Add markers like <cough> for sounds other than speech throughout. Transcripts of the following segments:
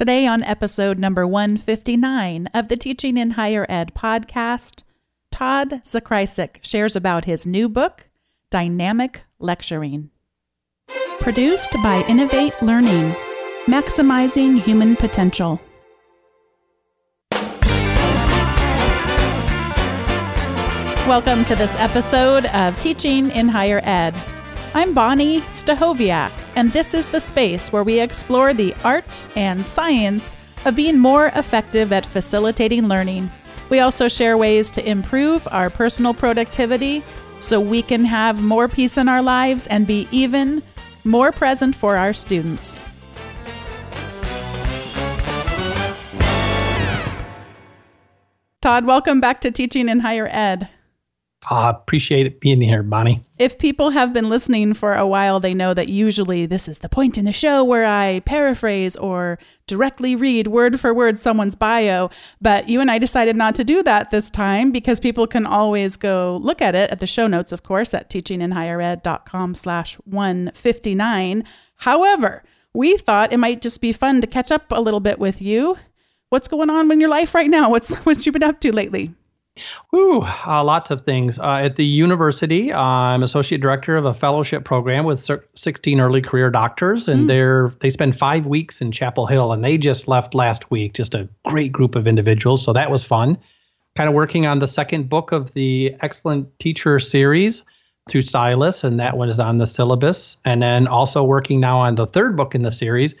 Today, on episode number 159 of the Teaching in Higher Ed podcast, Todd Zakrajsek shares about his new book, Dynamic Lecturing. Produced by Innovate Learning, maximizing human potential. Welcome to this episode of Teaching in Higher Ed. I'm Bonnie Stachowiak, and this is the space where we explore the art and science of being more effective at facilitating learning. We also share ways to improve our personal productivity so we can have more peace in our lives and be even more present for our students. Todd, welcome back to Teaching in Higher Ed. I uh, appreciate it being here, Bonnie. If people have been listening for a while, they know that usually this is the point in the show where I paraphrase or directly read word for word someone's bio. But you and I decided not to do that this time because people can always go look at it at the show notes, of course, at teachinginhighered.com slash 159. However, we thought it might just be fun to catch up a little bit with you. What's going on in your life right now? What's <laughs> what you been up to lately? Ooh, uh, lots of things. Uh, at the university, I'm associate director of a fellowship program with 16 early career doctors, and mm. they're they spend five weeks in Chapel Hill, and they just left last week. Just a great group of individuals, so that was fun. Kind of working on the second book of the Excellent Teacher series through Stylus, and that one is on the syllabus. And then also working now on the third book in the series,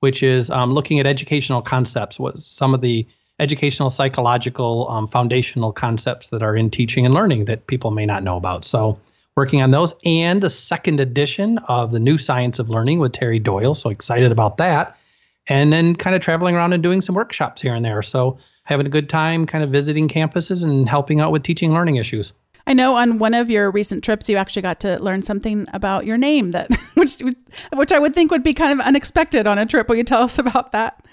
which is um, looking at educational concepts. What some of the educational psychological um, foundational concepts that are in teaching and learning that people may not know about. So, working on those and the second edition of the New Science of Learning with Terry Doyle. So, excited about that. And then kind of traveling around and doing some workshops here and there. So, having a good time kind of visiting campuses and helping out with teaching learning issues. I know on one of your recent trips, you actually got to learn something about your name that, <laughs> which, which I would think would be kind of unexpected on a trip. Will you tell us about that?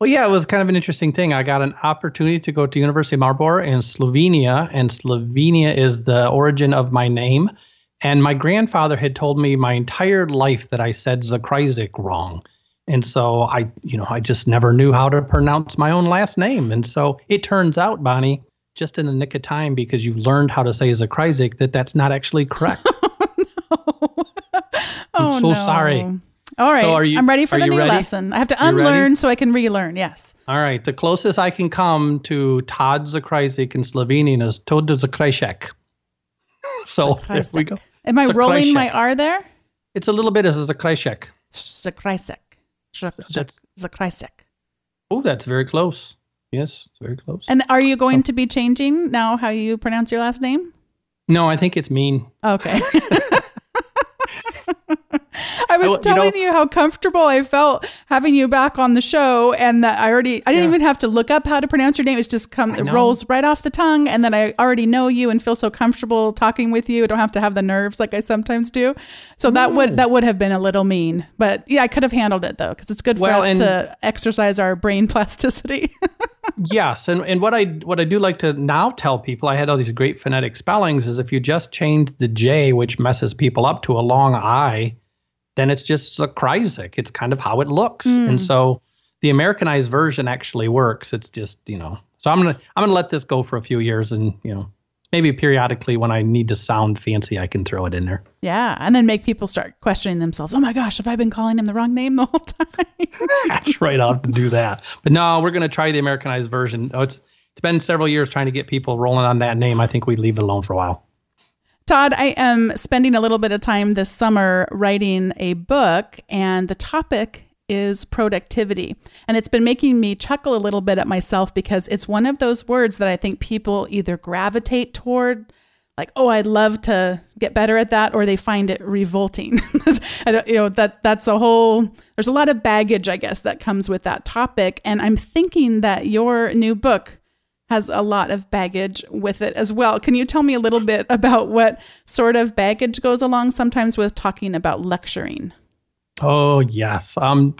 Well, yeah, it was kind of an interesting thing. I got an opportunity to go to University of Maribor in Slovenia, and Slovenia is the origin of my name. And my grandfather had told me my entire life that I said Zakrajsek wrong. And so I, you know, I just never knew how to pronounce my own last name. And so it turns out, Bonnie, just in the nick of time because you've learned how to say Zakrajsek, that that's not actually correct. <laughs> oh, no. I'm so oh, no. sorry. All right. So you, I'm ready for the new ready? lesson. I have to unlearn so I can relearn. Yes. All right. The closest I can come to Todd Zakrajsek in Slovenian is Todd Zakrajsek. <laughs> So there we go. Am I rolling my R there? It's a little bit as a Zakrajsek. Zakrajsek. Zakrajsek. Oh, that's very close. Yes, very close. And are you going oh. to be changing now how you pronounce your last name? No, I think it's mean. Okay. <laughs> I was I, telling you, know, you, how comfortable I felt having you back on the show, and that I already I didn't yeah. even have to look up how to pronounce your name. It's just come it rolls right off the tongue, and then I already know you and feel so comfortable talking with you. I don't have to have the nerves like I sometimes do. So that would that would have been a little mean, but yeah, I could have handled it though because it's good for well, us to exercise our brain <laughs> plasticity. <laughs> yes, and and what I what I do like to now tell people, I had all these great phonetic spellings, is if you just change the J, which messes people up, to a long I then it's just a Kryzik. It's kind of how it looks. Mm. And so the Americanized version actually works. It's just, you know. So I'm gonna I'm gonna let this go for a few years and, you know, maybe periodically when I need to sound fancy, I can throw it in there. Yeah, and then make people start questioning themselves. Oh my gosh, have I been calling him the wrong name the whole <laughs> time? <laughs> That's right. I'll have to do that. But no, we're gonna try the Americanized version. Oh, it's it's been several years trying to get people rolling on that name. I think we leave it alone for a while. Todd, I am spending a little bit of time this summer writing a book, and the topic is productivity. And it's been making me chuckle a little bit at myself because it's one of those words that I think people either gravitate toward, like, oh, I'd love to get better at that, or they find it revolting. <laughs> I don't, you know, that that's a whole there's a lot of baggage, I guess, that comes with that topic. And I'm thinking that your new book, has a lot of baggage with it as well. Can you tell me a little bit about what sort of baggage goes along sometimes with talking about lecturing? Oh, yes. Um,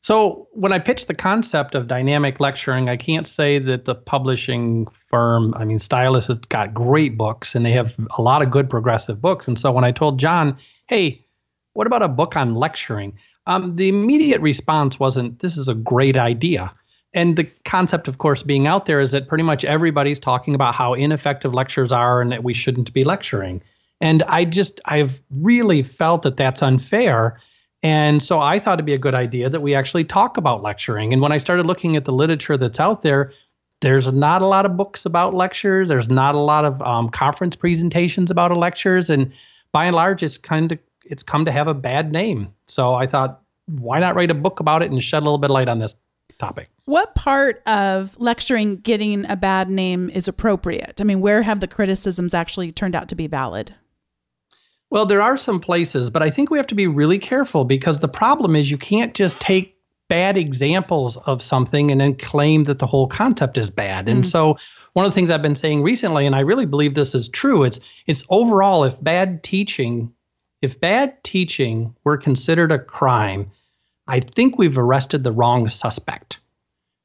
so when I pitched the concept of dynamic lecturing, I can't say that the publishing firm, I mean, Stylus has got great books and they have a lot of good progressive books. And so when I told John, hey, what about a book on lecturing? Um, the immediate response wasn't, this is a great idea. And the concept, of course, being out there is that pretty much everybody's talking about how ineffective lectures are and that we shouldn't be lecturing. And I just, I've really felt that that's unfair. And so I thought it'd be a good idea that we actually talk about lecturing. And when I started looking at the literature that's out there, there's not a lot of books about lectures. There's not a lot of um, conference presentations about lectures, and by and large, it's kind of it's come to have a bad name. So I thought, why not write a book about it and shed a little bit of light on this topic? What part of lecturing getting a bad name is appropriate? I mean, where have the criticisms actually turned out to be valid? Well, there are some places, but I think we have to be really careful because the problem is you can't just take bad examples of something and then claim that the whole concept is bad. Mm. And so one of the things I've been saying recently, and I really believe this is true, it's it's overall if bad teaching, if bad teaching were considered a crime, I think we've arrested the wrong suspect.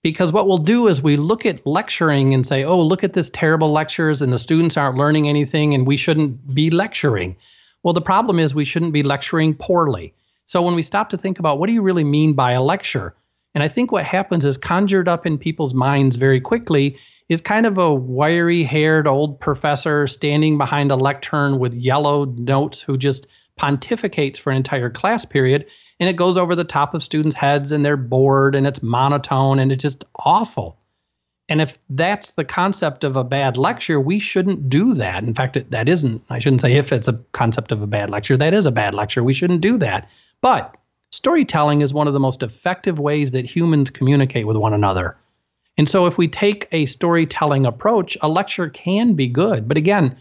Because what we'll do is we look at lecturing and say, oh, look at this terrible lectures and the students aren't learning anything and we shouldn't be lecturing. Well, the problem is we shouldn't be lecturing poorly. So when we stop to think about what do you really mean by a lecture? And I think what happens is conjured up in people's minds very quickly is kind of a wiry haired old professor standing behind a lectern with yellow notes who just pontificates for an entire class period. And it goes over the top of students' heads and they're bored and it's monotone and it's just awful. And if that's the concept of a bad lecture, we shouldn't do that. In fact, it, that isn't, I shouldn't say if it's a concept of a bad lecture, that is a bad lecture. We shouldn't do that. But storytelling is one of the most effective ways that humans communicate with one another. And so if we take a storytelling approach, a lecture can be good. But again,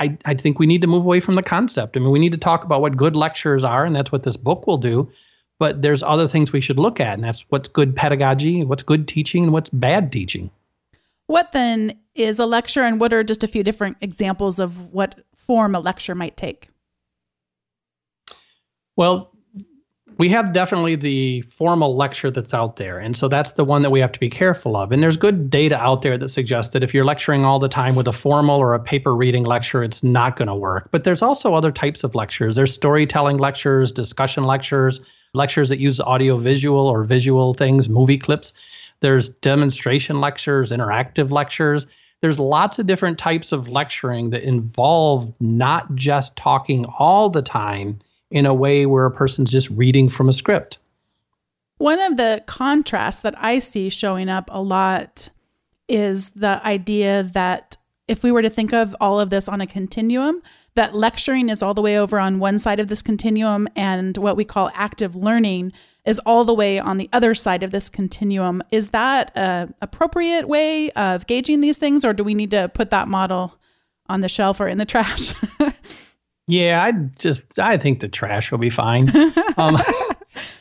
I, I think we need to move away from the concept. I mean, we need to talk about what good lectures are, and that's what this book will do. But there's other things we should look at, and that's what's good pedagogy, what's good teaching, and what's bad teaching. What then is a lecture, and what are just a few different examples of what form a lecture might take? Well, we have definitely the formal lecture that's out there. And so that's the one that we have to be careful of. And there's good data out there that suggests that if you're lecturing all the time with a formal or a paper reading lecture, it's not going to work. But there's also other types of lectures. There's storytelling lectures, discussion lectures, lectures that use audio visual or visual things, movie clips. There's demonstration lectures, interactive lectures. There's lots of different types of lecturing that involve not just talking all the time in a way where a person's just reading from a script. One of the contrasts that I see showing up a lot is the idea that if we were to think of all of this on a continuum, that lecturing is all the way over on one side of this continuum, and what we call active learning is all the way on the other side of this continuum. Is that a appropriate way of gauging these things, or do we need to put that model on the shelf or in the trash? <laughs> Yeah, I just I think the trash will be fine. <laughs> um,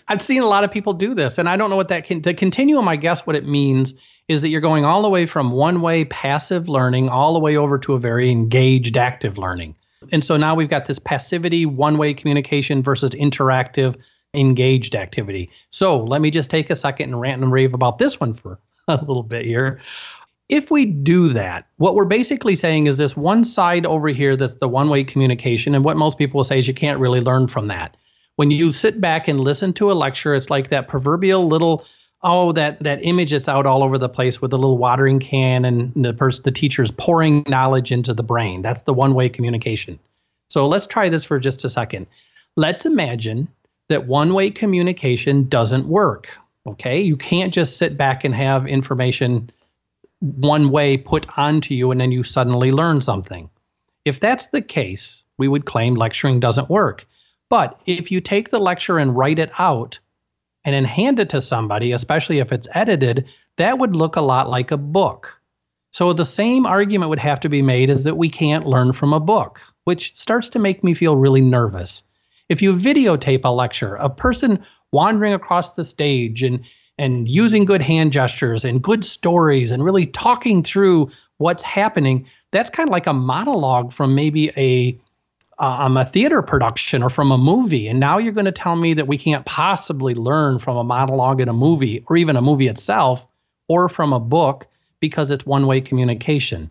I've seen a lot of people do this, and I don't know what that can. The continuum, I guess, what it means is that you're going all the way from one-way passive learning all the way over to a very engaged active learning. And so now we've got this passivity, one-way communication versus interactive, engaged activity. So let me just take a second and rant and rave about this one for <laughs> a little bit here. If we do that, what we're basically saying is this one side over here that's the one way communication. And what most people will say is you can't really learn from that. When you sit back and listen to a lecture, it's like that proverbial little oh that that image that's out all over the place with the little watering can and the person the teacher's pouring knowledge into the brain that's the one way communication so let's try this for just a second let's imagine that one way communication doesn't work okay you can't just sit back and have information one way put onto you and then you suddenly learn something. If that's the case, we would claim lecturing doesn't work. But if you take the lecture and write it out and then hand it to somebody, especially if it's edited, that would look a lot like a book. So the same argument would have to be made as that we can't learn from a book, which starts to make me feel really nervous. If you videotape a lecture, a person wandering across the stage and and using good hand gestures and good stories and really talking through what's happening that's kind of like a monologue from maybe a um, a theater production or from a movie and now you're going to tell me that we can't possibly learn from a monologue in a movie or even a movie itself or from a book because it's one way communication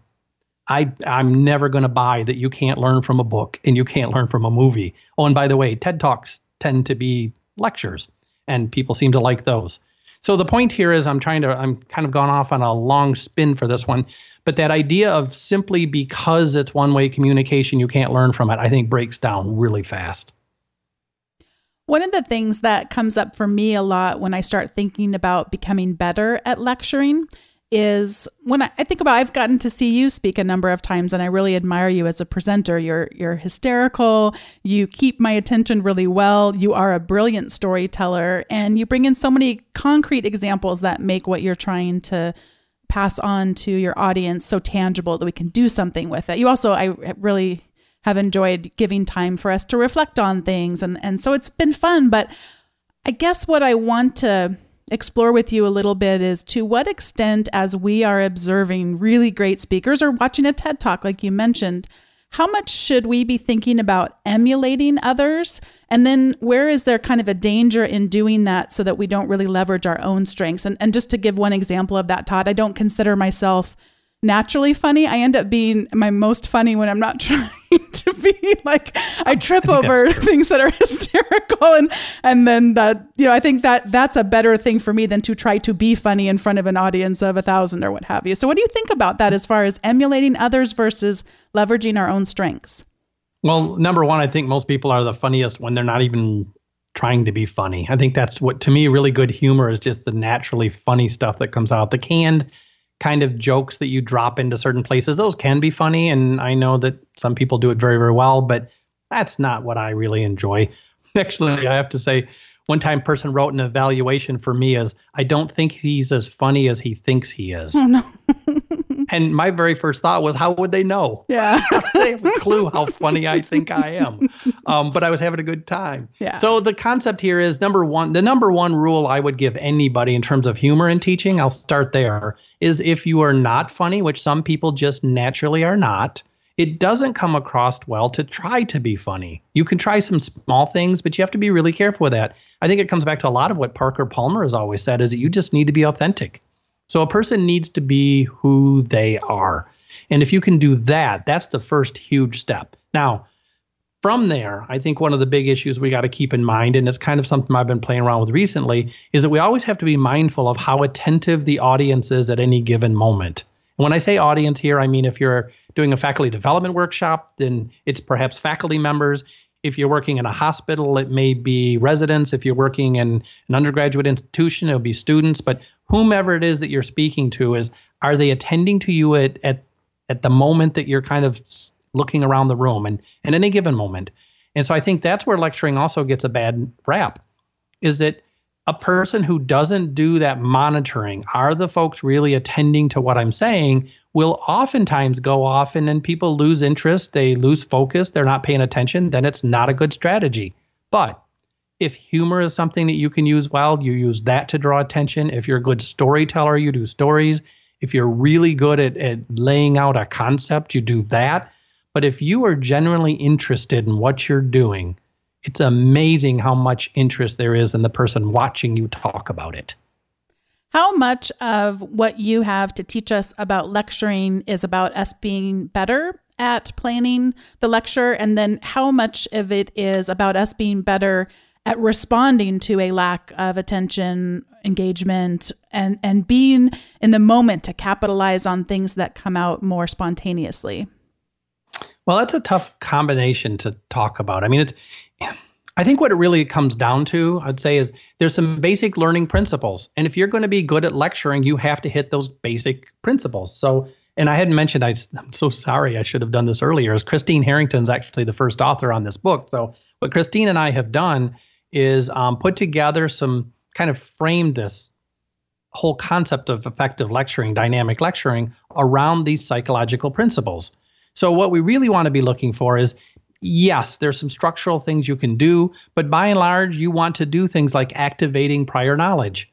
I, I'm never going to buy that you can't learn from a book and you can't learn from a movie. Oh, and by the way, TED Talks tend to be lectures. and people seem to like those. So the point here is I'm trying to I'm kind of gone off on a long spin for this one, but that idea of simply because it's one-way communication you can't learn from it, I think breaks down really fast. One of the things that comes up for me a lot when I start thinking about becoming better at lecturing is when I, I, think about I've gotten to see you speak a number of times and I really admire you as a presenter. You're you're hysterical, you keep my attention really well, you are a brilliant storyteller and you bring in so many concrete examples that make what you're trying to pass on to your audience so tangible that we can do something with it. You also I really have enjoyed giving time for us to reflect on things and and so it's been fun, but I guess what I want to explore with you a little bit is to what extent, as we are observing really great speakers or watching a TED talk, like you mentioned, how much should we be thinking about emulating others? And then where is there kind of a danger in doing that so that we don't really leverage our own strengths? And, and just to give one example of that, Todd, I don't consider myself naturally funny. I end up being my most funny when I'm not <laughs> trying to be like I oh, trip I over things that are <laughs> hysterical and and then that you know I think that that's a better thing for me than to try to be funny in front of an audience of a thousand or what have you. So what do you think about that as far as emulating others versus leveraging our own strengths? Well, number one, I think most people are the funniest when they're not even trying to be funny. I think that's what to me really good humor is just the naturally funny stuff that comes out. The canned kind of jokes that you drop into certain places, those can be funny. And I know that some people do it very, very well, but that's not what I really enjoy. <laughs> Actually, I have to say, one time person wrote an evaluation for me as I don't think he's as funny as he thinks he is. Oh no. <laughs> and my very first thought was, how would they know? Yeah. <laughs> they have a clue how funny I think I am. <laughs> Um, but I was having a good time. Yeah. So the concept here is number one, the number one rule I would give anybody in terms of humor in teaching, I'll start there, is if you are not funny, which some people just naturally are not, it doesn't come across well to try to be funny. You can try some small things, but you have to be really careful with that. I think it comes back to a lot of what Parker Palmer has always said is that you just need to be authentic. So a person needs to be who they are. And if you can do that, that's the first huge step. Now, from there, I think one of the big issues we got to keep in mind, and it's kind of something I've been playing around with recently, is that we always have to be mindful of how attentive the audience is at any given moment. And when I say audience here, I mean if you're doing a faculty development workshop, then it's perhaps faculty members. If you're working in a hospital, it may be residents. If you're working in an undergraduate institution, it'll be students. But whomever it is that you're speaking to is, are they attending to you at, at, at the moment that you're kind of looking around the room and, and any given moment? And so I think that's where lecturing also gets a bad rap, is that a person who doesn't do that monitoring, are the folks really attending to what I'm saying, will oftentimes go off and then people lose interest, they lose focus, they're not paying attention, then it's not a good strategy. But if humor is something that you can use well, you use that to draw attention. If you're a good storyteller, you do stories. If you're really good at, at laying out a concept, you do that. But if you are genuinely interested in what you're doing, it's amazing how much interest there is in the person watching you talk about it. How much of what you have to teach us about lecturing is about us being better at planning the lecture? And then how much of it is about us being better at responding to a lack of attention, engagement, and, and being in the moment to capitalize on things that come out more spontaneously? Well, that's a tough combination to talk about. I mean, it's I think what it really comes down to, I'd say, is there's some basic learning principles. And if you're going to be good at lecturing, you have to hit those basic principles. So, and I hadn't mentioned, I, am so sorry, I should have done this earlier, is Christine Harrington's actually the first author on this book. So, what Christine and I have done is um, put together some kind of framed this whole concept of effective lecturing, dynamic lecturing around these psychological principles. So, what we really want to be looking for is yes, there's some structural things you can do, but by and large, you want to do things like activating prior knowledge.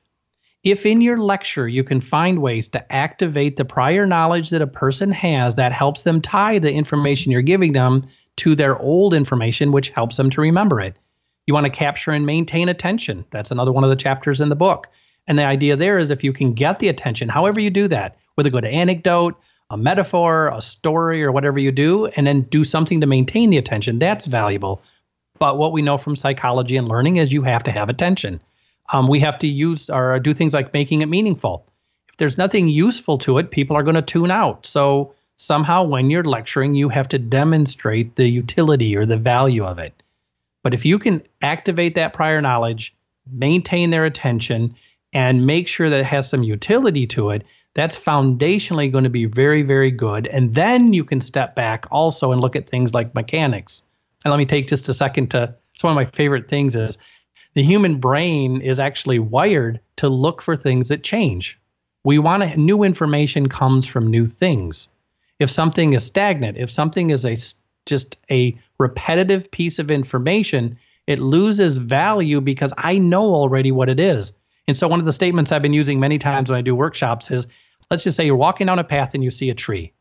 If in your lecture you can find ways to activate the prior knowledge that a person has that helps them tie the information you're giving them to their old information, which helps them to remember it. You want to capture and maintain attention. That's another one of the chapters in the book. And the idea there is if you can get the attention, however you do that, with a good anecdote, a metaphor, a story, or whatever you do, and then do something to maintain the attention. That's valuable. But what we know from psychology and learning is you have to have attention. Um, we have to use or do things like making it meaningful. If there's nothing useful to it, people are going to tune out. So somehow, when you're lecturing, you have to demonstrate the utility or the value of it. But if you can activate that prior knowledge, maintain their attention, and make sure that it has some utility to it, that's foundationally going to be very, very good. And then you can step back also and look at things like mechanics. And let me take just a second to, it's one of my favorite things is the human brain is actually wired to look for things that change. We want to, new information comes from new things. If something is stagnant, if something is a just a repetitive piece of information, it loses value because I know already what it is. And so one of the statements I've been using many times when I do workshops is let's just say you're walking down a path and you see a tree.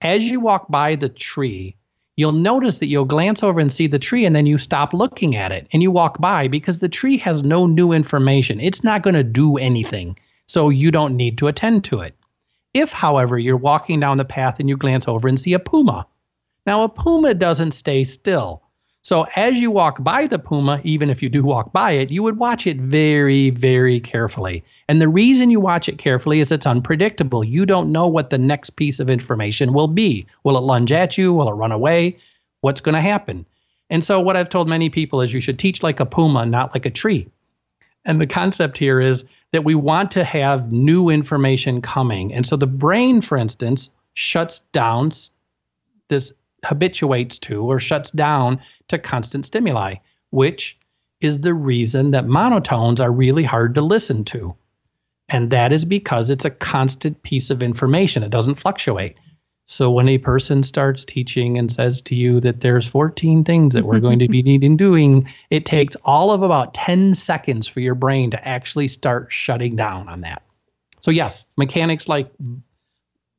As you walk by the tree, you'll notice that you'll glance over and see the tree and then you stop looking at it and you walk by because the tree has no new information. It's not going to do anything. So you don't need to attend to it. If, however, you're walking down the path and you glance over and see a puma, now a puma doesn't stay still. So as you walk by the puma, even if you do walk by it, you would watch it very, very carefully. And the reason you watch it carefully is it's unpredictable. You don't know what the next piece of information will be. Will it lunge at you? Will it run away? What's going to happen? And so, what I've told many people is you should teach like a puma, not like a tree. And the concept here is that we want to have new information coming. And so, the brain, for instance, shuts down this habituates to or shuts down to constant stimuli, which is the reason that monotones are really hard to listen to. And that is because it's a constant piece of information, it doesn't fluctuate. So when a person starts teaching and says to you that there's 14 things that we're going to be <laughs> needing doing, it takes all of about 10 seconds for your brain to actually start shutting down on that. So yes, mechanics like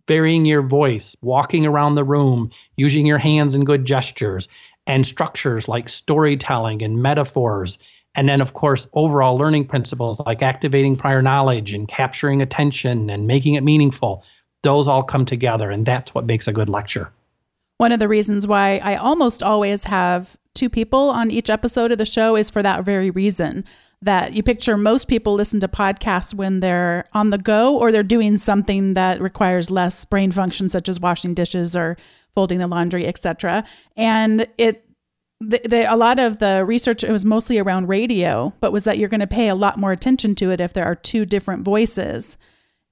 varying your voice, walking around the room, using your hands and good gestures, and structures like storytelling and metaphors. And then, of course, overall learning principles like activating prior knowledge and capturing attention and making it meaningful. Those all come together, and that's what makes a good lecture. One of the reasons why I almost always have two people on each episode of the show is for that very reason that you picture most people listen to podcasts when they're on the go or they're doing something that requires less brain function such as washing dishes or folding the laundry etc and it the, the, a lot of the research it was mostly around radio but was that you're going to pay a lot more attention to it if there are two different voices.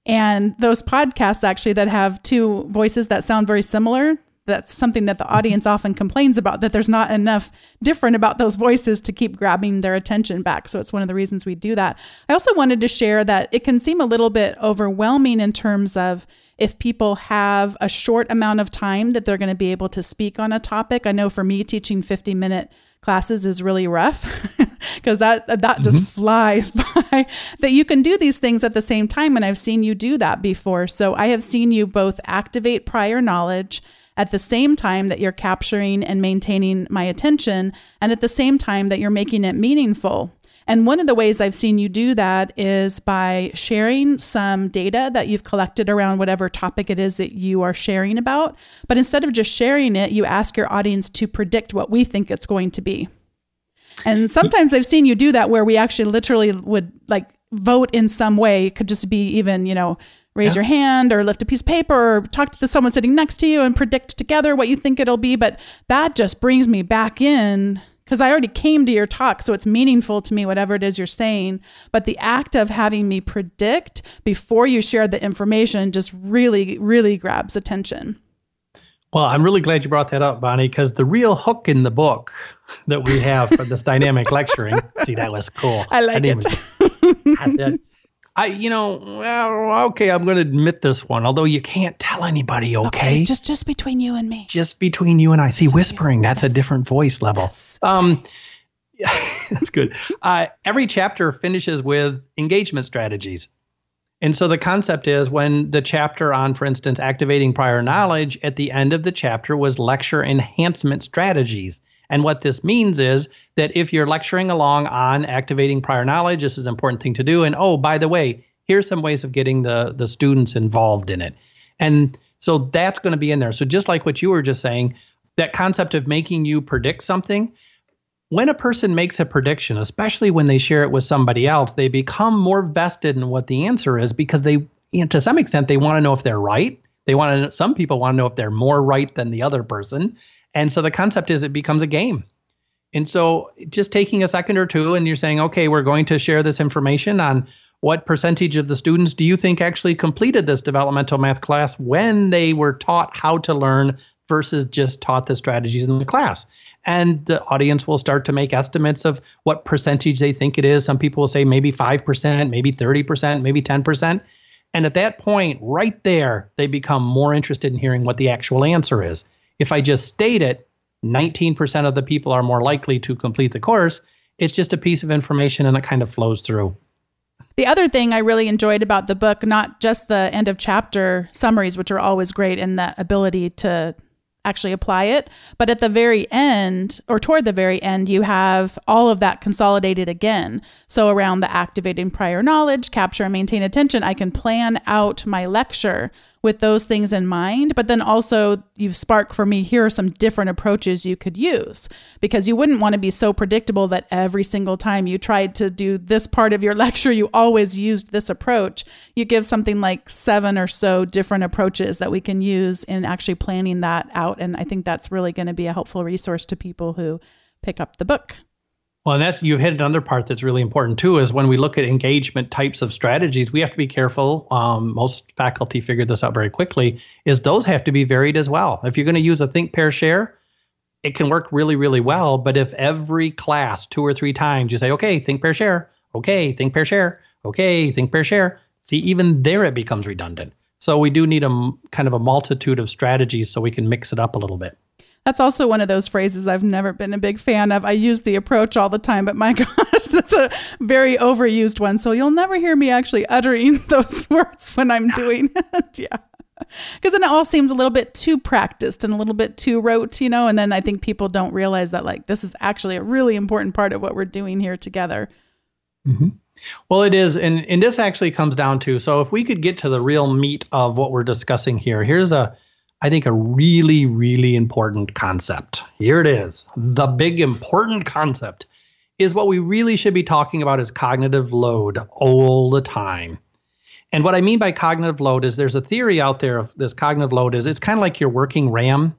And those podcasts actually that have two voices that sound very similar that's something that the audience often complains about that there's not enough different about those voices to keep grabbing their attention back. So it's one of the reasons we do that. I also wanted to share that it can seem a little bit overwhelming in terms of if people have a short amount of time that they're going to be able to speak on a topic. I know for me teaching 50 minute classes is really rough <laughs> because that that just mm-hmm. flies <laughs> by. That you can do these things at the same time and i've seen you do that before. So i have seen you both activate prior knowledge at the same time that you're capturing and maintaining my attention, and at the same time that you're making it meaningful. And one of the ways I've seen you do that is by sharing some data that you've collected around whatever topic it is that you are sharing about. But instead of just sharing it, you ask your audience to predict what we think it's going to be. And sometimes I've seen you do that where we actually literally would like vote in some way. It could just be even, you know, raise yeah. your hand or lift a piece of paper or talk to the someone sitting next to you and predict together what you think it'll be. But that just brings me back in because I already came to your talk, so it's meaningful to me, whatever it is you're saying. But the act of having me predict before you share the information just really, really grabs attention. Well, I'm really glad you brought that up, Bonnie, because the real hook in the book that we have for this dynamic lecturing, <laughs> see, that was cool. I like it. Was, I, you know, well, okay, I'm going to admit this one, although you can't tell anybody, okay? okay? just just between you and me. Just between you and I. See, whispering, that's yes. a different voice level. Yes, um, yeah, <laughs> that's good. Uh, every chapter finishes with engagement strategies. And so the concept is when the chapter on, for instance, activating prior knowledge, at the end of the chapter was lecture enhancement strategies. And what this means is that if you're lecturing along on activating prior knowledge, this is an important thing to do. And oh, by the way, here's some ways of getting the, the students involved in it. And so that's going to be in there. So just like what you were just saying, that concept of making you predict something, when a person makes a prediction, especially when they share it with somebody else, they become more vested in what the answer is because they, you know, to some extent, they want to know if they're right. They want to. Some people want to know if they're more right than the other person, and so the concept is it becomes a game. And so, just taking a second or two, and you're saying, okay, we're going to share this information on what percentage of the students do you think actually completed this developmental math class when they were taught how to learn versus just taught the strategies in the class? and the audience will start to make estimates of what percentage they think it is. Some people will say maybe 5%, maybe 30%, maybe 10%. And at that point, right there, they become more interested in hearing what the actual answer is. If I just state it, 19% of the people are more likely to complete the course. It's just a piece of information and it kind of flows through. The other thing I really enjoyed about the book, not just the end of chapter summaries, which are always great, and the ability to actually apply it. But at the very end, or toward the very end, you have all of that consolidated again. So, around the activating prior knowledge, capture and maintain attention, I can plan out my lecture with those things in mind. But then also, you've sparked for me here are some different approaches you could use because you wouldn't want to be so predictable that every single time you tried to do this part of your <laughs> lecture, you always used this approach. You give something like seven or so different approaches that we can use in actually planning that out. And I think that's really going to be a helpful resource to people who pick up the book. Well, and that's—you've hit another part that's really important too. Is when we look at engagement types of strategies, we have to be careful. Um, most faculty figured this out very quickly. Is those have to be varied as well. If you're going to use a think, pair, share, it can work really, really well. But if every class two or three times you say, "Okay, think, pair, share," "Okay, think, pair, share," "Okay, think, pair, share," see, even there it becomes redundant. So we do need a kind of a multitude of strategies so we can mix it up a little bit. That's also one of those phrases I've never been a big fan of. I use the approach all the time, but my <laughs> gosh, that's a very overused one. So you'll never hear me actually uttering <laughs> those words when I'm doing <laughs> it. yeah. Because then it all seems a little bit too practiced and a little bit too rote, you know, and then I think people don't realize that, like, this is actually a really important part of what we're doing here together. Mm-hmm. Well, it is. And, and this actually comes down to so if we could get to the real meat of what we're discussing here, here's a I think, a really, really important concept. Here it is. The big important concept is what we really should be talking about is cognitive load all the time. And what I mean by cognitive load is there's a theory out there of this cognitive load is it's kind of like your working RAM.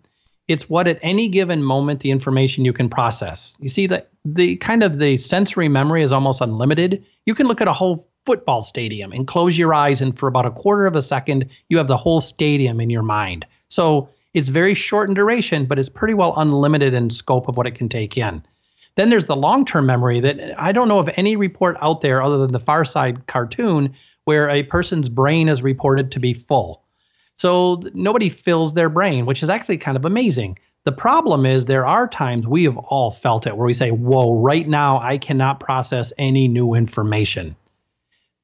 It's what at any given moment the information you can process. You see that the kind of the sensory memory is almost unlimited. You can look at a whole football stadium and close your eyes and for about a quarter of a second you have the whole stadium in your mind. So it's very short in duration, but it's pretty well unlimited in scope of what it can take in. Then there's the long term memory that I don't know of any report out there other than the Far Side cartoon where a person's brain is reported to be full. So nobody fills their brain, which is actually kind of amazing. The problem is there are times we have all felt it where we say, Whoa, right now I cannot process any new information.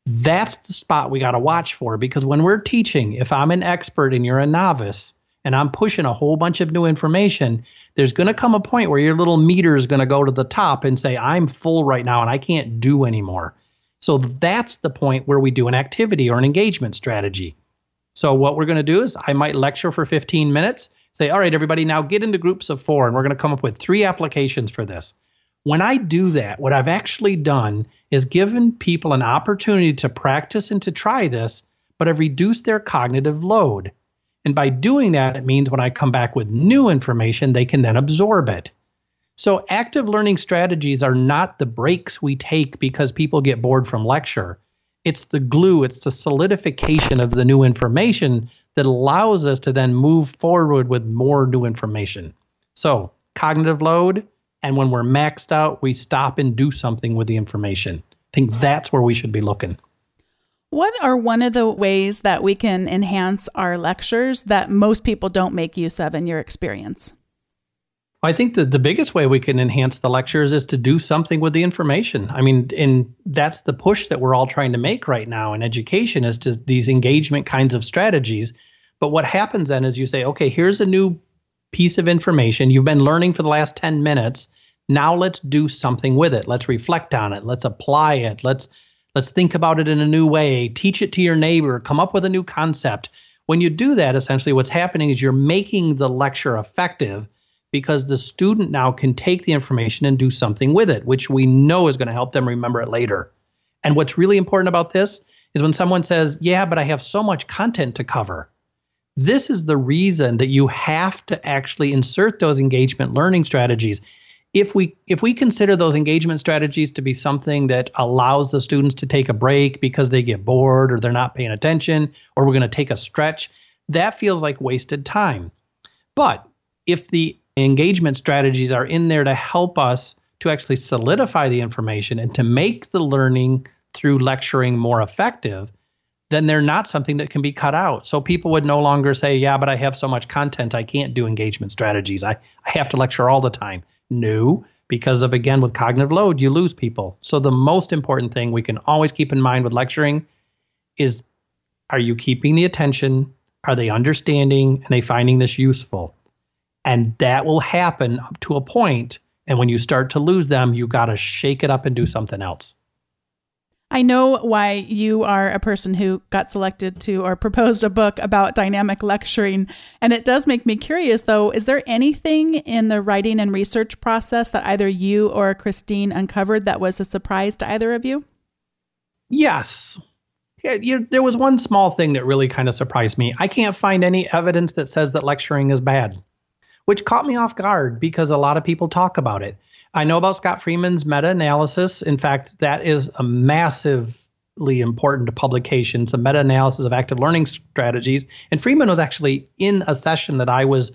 That's the spot we got to watch for because when we're teaching, if I'm an expert and you're a novice and I'm pushing a whole bunch of new information, there's going to come a point where your little meter is going to go to the top and say, I'm full right now and I can't do anymore. So that's the point where we do an activity or an engagement strategy. So what we're going to do is I might lecture for 15 minutes, say, all right, everybody, now get into groups of four, and we're going to come up with three applications for this. When I do that, what I've actually done is given people an opportunity to practice and to try this, but I've reduced their cognitive load. And by doing that, it means when I come back with new information, they can then absorb it. So, active learning strategies are not the breaks we take because people get bored from lecture. It's the glue, it's the solidification of the new information that allows us to then move forward with more new information. So, cognitive load, and when we're maxed out, we stop and do something with the information. I think that's where we should be looking. What are one of the ways that we can enhance our lectures that most people don't make use of in your experience? I think that the biggest way we can enhance the lectures is to do something with the information. I mean, and that's the push that we're all trying to make right now in education is to these engagement kinds of strategies. But what happens then is you say, okay, here's a new piece of information you've been learning for the last 10 minutes. Now let's do something with it. Let's reflect on it. Let's apply it. Let's let's think about it in a new way. Teach it to your neighbor. Come up with a new concept. When you do that, essentially what's happening is you're making the lecture effective because the student now can take the information and do something with it, which we know is going to help them remember it later. And what's really important about this is when someone says, Yeah, but I have so much content to cover. This is the reason that you have to actually insert those engagement learning strategies. If we if we consider those engagement strategies to be something that allows the students to take a break because they get bored or they're not paying attention or we're going to take a stretch, that feels like wasted time. But if the engagement strategies are in there to help us to actually solidify the information and to make the learning through lecturing more effective, then they're not something that can be cut out. So people would no longer say, yeah, but I have so much content, I can't do engagement strategies. I, I have to lecture all the time. No, because of, again, with cognitive load, you lose people. So the most important thing we can always keep in mind with lecturing is are you keeping the attention? Are they understanding? And they finding this useful? And that will happen up to a point. And when you start to lose them, you got to shake it up and do something else. I know why you are a person who got selected to or proposed a book about dynamic lecturing. And it does make me curious, though. Is there anything in the writing and research process that either you or Christine uncovered that was a surprise to either of you? Yes. Yeah, you, there was one small thing that really kind of surprised me. I can't find any evidence that says that lecturing is bad which caught me off guard because a lot of people talk about it. I know about Scott Freeman's meta analysis. In fact, that is a massively important publication. It's a meta analysis of active learning strategies. And Freeman was actually in a session that I was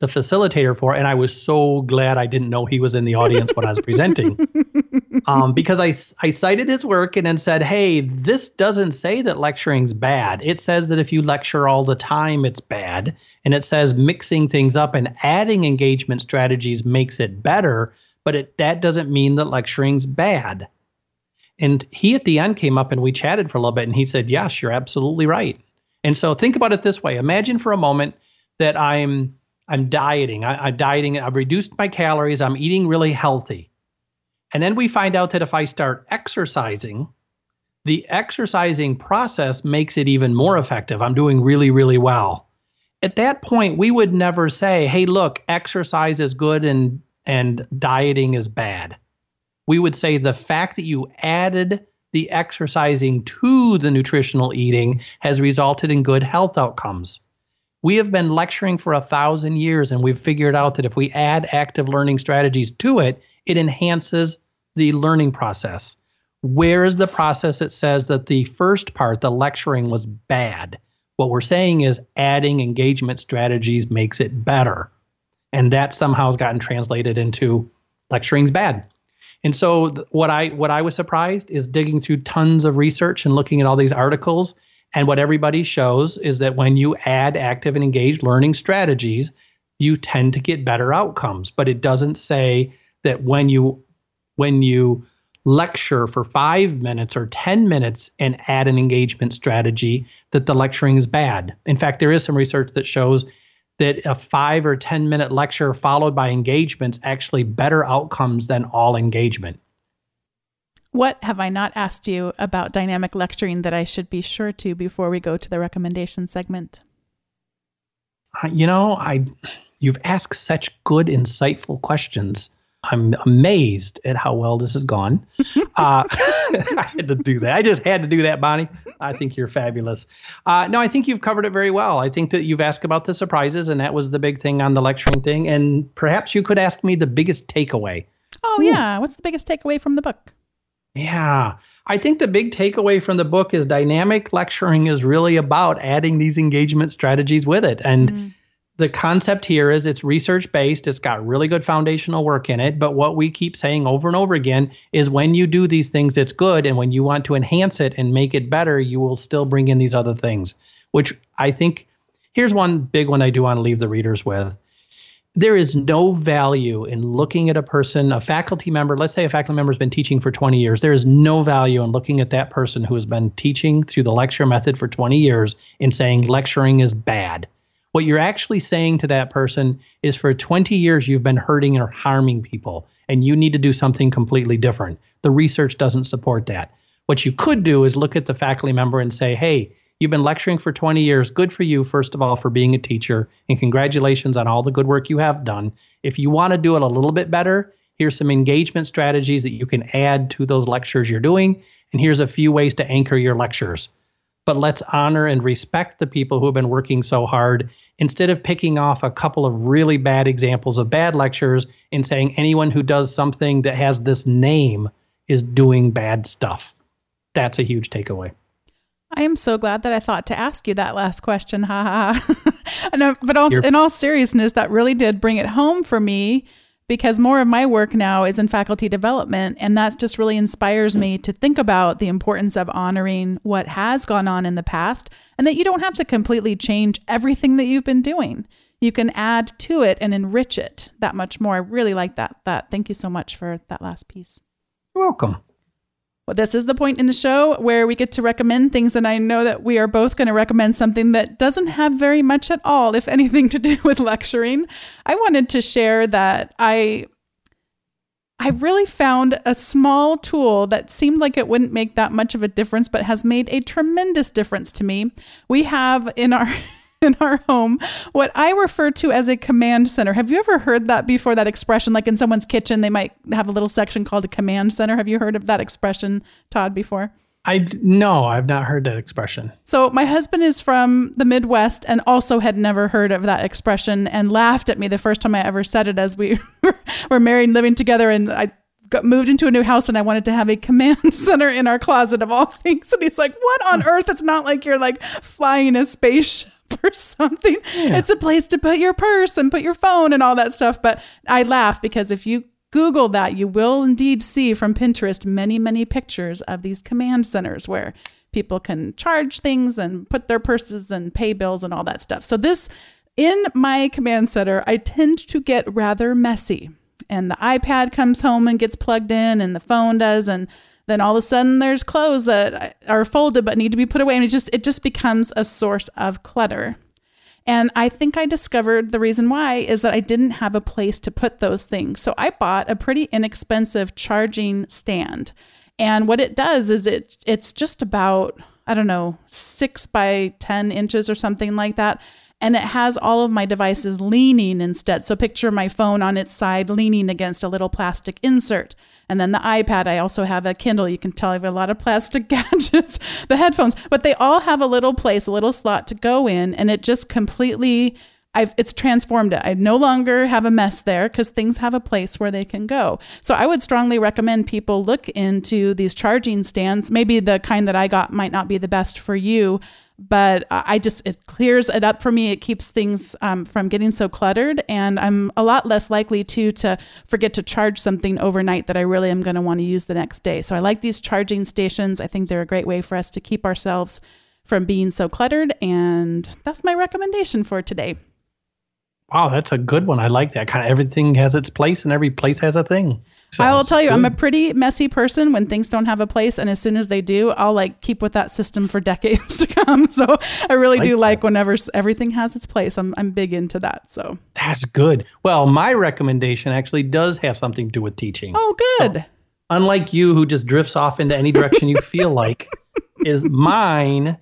the facilitator for, and I was so glad I didn't know he was in the audience when I was <laughs> presenting, um, because I I cited his work and then said, "Hey, this doesn't say that lecturing's bad. It says that if you lecture all the time, it's bad, and it says mixing things up and adding engagement strategies makes it better, but it that doesn't mean that lecturing's bad." And he at the end came up and we chatted for a little bit, and he said, "Yes, you're absolutely right." And so think about it this way: Imagine for a moment that I'm I'm dieting. I, am dieting. I've reduced my calories. I'm eating really healthy. And then we find out that if I start exercising, the exercising process makes it even more effective. I'm doing really, really well. At that point, we would never say, hey, look, exercise is good and, and dieting is bad. We would say the fact that you added the exercising to the nutritional eating has resulted in good health outcomes. We have been lecturing for a thousand years, and we've figured out that if we add active learning strategies to it, it enhances the learning process. Where is the process that says that the first part, the lecturing, was bad? What we're saying is adding engagement strategies makes it better. And that somehow has gotten translated into lecturing's bad. And so what I what I was surprised is digging through tons of research and looking at all these articles and what everybody shows is that when you add active and engaged learning strategies, you tend to get better outcomes. But it doesn't say that when you when you lecture for five minutes or 10 minutes and add an engagement strategy, that the lecturing is bad. In fact, there is some research that shows that a five or 10 minute lecture followed by engagements actually better outcomes than all engagement. What have I not asked you about dynamic lecturing that I should be sure to before we go to the recommendation segment? Uh, you know, I you've asked such good, insightful questions. I'm amazed at how well this has gone. <laughs> uh, <laughs> I had to do that. I just had to do that, Bonnie. I think you're fabulous. Uh, no, I think you've covered it very well. I think that you've asked about the surprises, and that was the big thing on the lecturing thing. And perhaps you could ask me the biggest takeaway. Oh, Ooh. yeah. What's the biggest takeaway from the book? Yeah. I think the big takeaway from the book is dynamic lecturing is really about adding these engagement strategies with it. And mm. The concept here is it's research based, it's got really good foundational work in it. But what we keep saying over and over again is when you do these things, it's good. And when you want to enhance it and make it better, you will still bring in these other things, which I think here's one big one I do want to leave the readers with there is no value in looking at a person, a faculty member. Let's say a faculty member has been teaching for 20 years. There is no value in looking at that person who has been teaching through the lecture method for 20 years and saying lecturing is bad. What you're actually saying to that person is for 20 years you've been hurting or harming people, and you need to do something completely different. The research doesn't support that. What you could do is look at the faculty member and say, hey, You've been lecturing for 20 years. Good for you, first of all, for being a teacher, and congratulations on all the good work you have done. If you want to do it a little bit better, here's some engagement strategies that you can add to those lectures you're doing, and here's a few ways to anchor your lectures. But let's honor and respect the people who have been working so hard instead of picking off a couple of really bad examples of bad lectures and saying anyone who does something that has this name is doing bad stuff. That's a huge takeaway. I am so glad that I thought to ask you that last question. Ha ha. ha. <laughs> Uh, but also, in all seriousness, that really did bring it home for me because more of my work now is in faculty development. And that just really inspires me to think about the importance of honoring what has gone on in the past and that you don't have to completely change everything that you've been doing. You can add to it and enrich it that much more. I really like that. That thank you so much for that last piece. You're welcome. Well, this is the point in the show where we get to recommend things, and I know that we are both going to recommend something that doesn't have very much at all, if anything, to do <laughs> with lecturing. I wanted to share that I I really found a small tool that seemed like it wouldn't make that much of a difference, but has made a tremendous difference to me. We have in our <laughs> <laughs> in our home what I refer to as a command center. Have you ever heard that before? That expression, like in someone's kitchen, they might have a little section called a command center. Have you heard of that expression, Todd, before? I no, I've not heard that expression. So my husband is from the Midwest and also had never heard of that expression and laughed at me the first time I ever said it as we <laughs> were married and living together and I got moved into a new house and I wanted to have a command <laughs> center in our closet of all things and he's like, "What on earth? It's not like you're like flying a spaceship." Or <laughs> something. Yeah. It's a place to put your purse and put your phone and all that stuff. But I laugh because if you Google that, you will indeed see from Pinterest many, many pictures of these command centers where people can charge things and put their purses and pay bills and all that stuff. So, this in my command center, I tend to get rather messy. And the iPad comes home and gets plugged in, and the phone does. And then all of a sudden there's clothes that are folded but need to be put away. And it just it just becomes a source of clutter. And i think i discovered the reason why is that i didn't have a place to put those things. So i bought a pretty inexpensive charging stand. And what it does is it it's just about i don't know 6 by 10 inches or something like that. And it has all of my devices leaning instead. So picture my phone on its side leaning against a little plastic insert. And then the iPad, I also have a Kindle. You can tell I have a lot of plastic <laughs> gadgets, the headphones, but they all have a little place, a little slot to go in. And it just completely, I've, it's transformed it. I no longer have a mess there because things have a place where they can go. So I would strongly recommend people look into these charging stands. Maybe the kind that I got might not be the best for you, but I just it clears it up for me. It keeps things um, from getting so cluttered, and I'm a lot less likely to to forget to charge something overnight that I really am going to want to use the next day. So I like these charging stations. I think they're a great way for us to keep ourselves from being so cluttered, and that's my recommendation for today. Wow, that's a good one. I like that. Kind of everything has its place, and every place has a thing. I will tell you, good. I'm a pretty messy person when things don't have a place, and as soon as they do, I'll like keep with that system for <laughs> decades to come. So I really like do that. like whenever everything has its place. I'm I'm big into that. So that's good. Well, my recommendation actually does have something to do with teaching. Oh, good. So, unlike you, who just drifts off into any direction you feel like, <laughs> is mine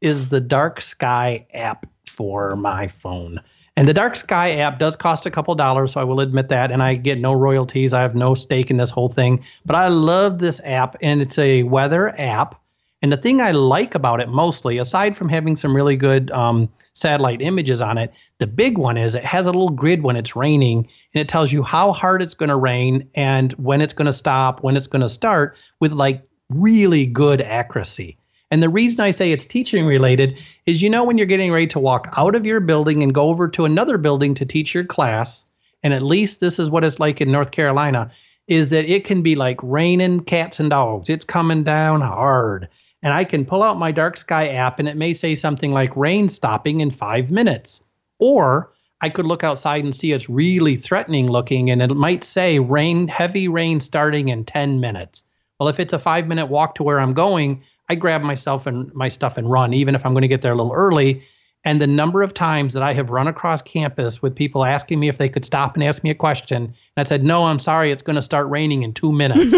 is the Dark Sky app for my phone. And the Dark Sky app does cost a couple dollars, so I will admit that. And I get no royalties. I have no stake in this whole thing. But I love this app, and it's a weather app. And the thing I like about it mostly, aside from having some really good um, satellite images on it, the big one is it has a little grid when it's raining, and it tells you how hard it's going to rain and when it's going to stop, when it's going to start, with like really good accuracy. And the reason I say it's teaching related is you know, when you're getting ready to walk out of your building and go over to another building to teach your class, and at least this is what it's like in North Carolina, is that it can be like raining cats and dogs. It's coming down hard. And I can pull out my dark sky app and it may say something like rain stopping in five minutes. Or I could look outside and see it's really threatening looking and it might say rain, heavy rain starting in 10 minutes. Well, if it's a five minute walk to where I'm going, I grab myself and my stuff and run, even if I'm going to get there a little early. And the number of times that I have run across campus with people asking me if they could stop and ask me a question, and I said, "No, I'm sorry, it's going to start raining in two minutes,"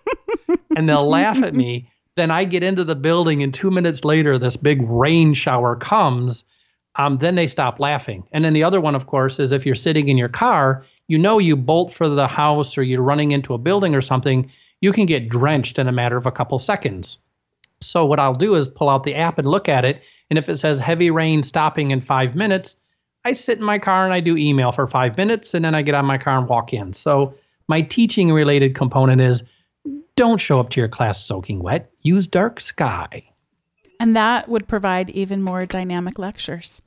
<laughs> and they'll laugh at me. then I get into the building, and two minutes later, this big rain shower comes. Um, then they stop laughing. And then the other one, of course, is if you're sitting in your car, you know you bolt for the house or you're running into a building or something, you can get drenched in a matter of a couple seconds. So what I'll do is pull out the app and look at it. And if it says heavy rain stopping in five minutes, I sit in my car and I do email for five minutes and then I get on my car and walk in. So my teaching related component is don't show up to your class soaking wet. Use dark sky. And that would provide even more dynamic lectures.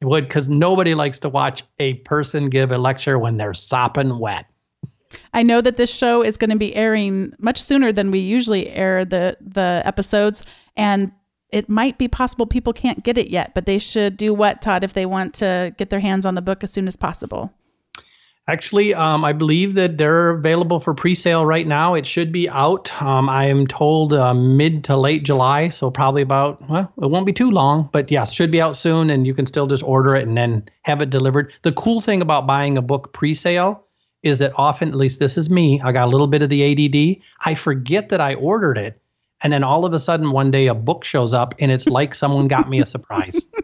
It would, because nobody likes to watch a person give a lecture when they're sopping wet. I know that this show is going to be airing much sooner than we usually air the the episodes, and it might be possible people can't get it yet, but they should do what, Todd, if they want to get their hands on the book as soon as possible. Actually, um, I believe that they're available for pre-sale right now. It should be out. Um, I am told uh, mid to late July, so probably about well, it won't be too long. But yes, should be out soon, and you can still just order it and then have it delivered. The cool thing about buying a book pre-sale is that often, at least this is me, I got a little bit of the ADD. I forget that I ordered it, and then all of a sudden one day a book shows up, and it's like someone got me a surprise. <laughs>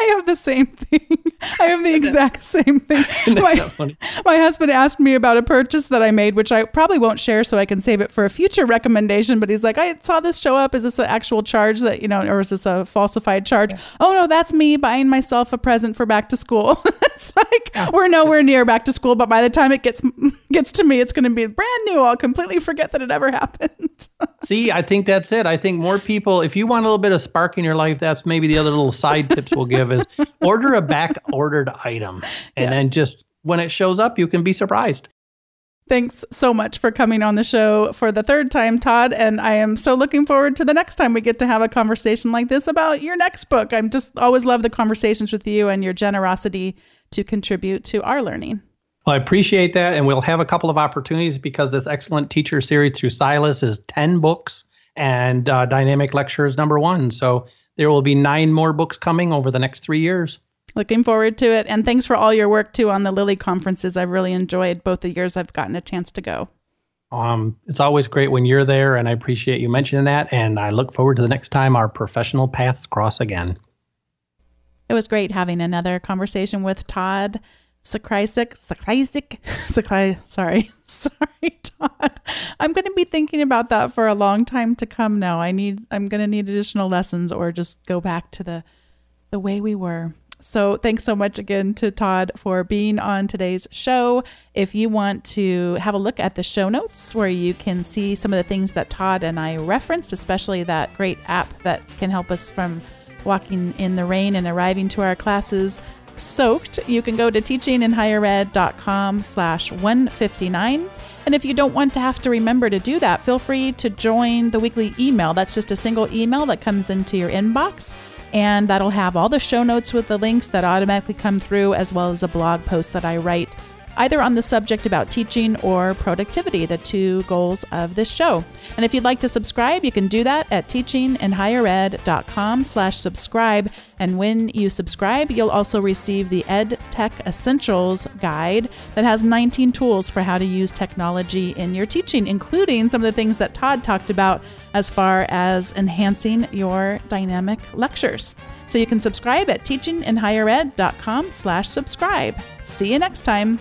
I have the same thing. I have the <laughs> exact same thing. <laughs> My, my, husband asked me about a purchase that I made, which I probably won't share so I can save it for a future recommendation. But he's like, I saw this show up. Is this an actual charge that, you know, or is this a falsified charge? Yeah. Oh, no, that's me buying myself a present for back to school. It's like we're nowhere near back to school, but by the time it gets <laughs> gets to me, it's going to be brand new. I'll completely forget that it ever <laughs> happened. See, I think that's it. I think more people, if you want a little bit of spark in your life, that's maybe the other little side <laughs> tips we'll give is order a back ordered item and yes. then just when it shows up, you can be surprised. Thanks so much for coming on the show for the third time, Todd. And I am so looking forward to the next time we get to have a conversation like this about your next book. I'm just always love the conversations with you and your generosity to contribute to our learning. Well, I appreciate that. And we'll have a couple of opportunities because this excellent teacher series through Stylus is 10 books and uh, Dynamic Lectures number one. So there will be nine more books coming over the next three years. Looking forward to it. And thanks for all your work too on the Lilly conferences. I've really enjoyed both the years I've gotten a chance to go. Um, it's always great when you're there, and I appreciate you mentioning that. And I look forward to the next time our professional paths cross again. It was great having another conversation with Todd Sakrisik, Sakrisik, <laughs> Sakri, sorry, <laughs> sorry, Todd. I'm going to be thinking about that for a long time to come now. I need, I'm going to need additional lessons or just go back to the, the way we were. So, thanks so much again to Todd for being on today's show. If you want to have a look at the show notes where you can see some of the things that Todd and I referenced, especially that great app that can help us from walking in the rain and arriving to our classes soaked, you can go to teachinginhighered.com slash 159. And if you don't want to have to remember to do that, feel free to join the weekly email. That's just a single email that comes into your inbox. And that'll have all the show notes with the links that automatically come through, as well as a blog post that I write either on the subject about teaching or productivity, the two goals of this show. And if you'd like to subscribe, you can do that at teachinginhighered.com slash subscribe. And when you subscribe, you'll also receive the Ed Tech Essentials guide that has 19 tools for how to use technology in your teaching, including some of the things that Todd talked about as far as enhancing your dynamic lectures. So you can subscribe at teachinginhighered.com slash subscribe. See you next time.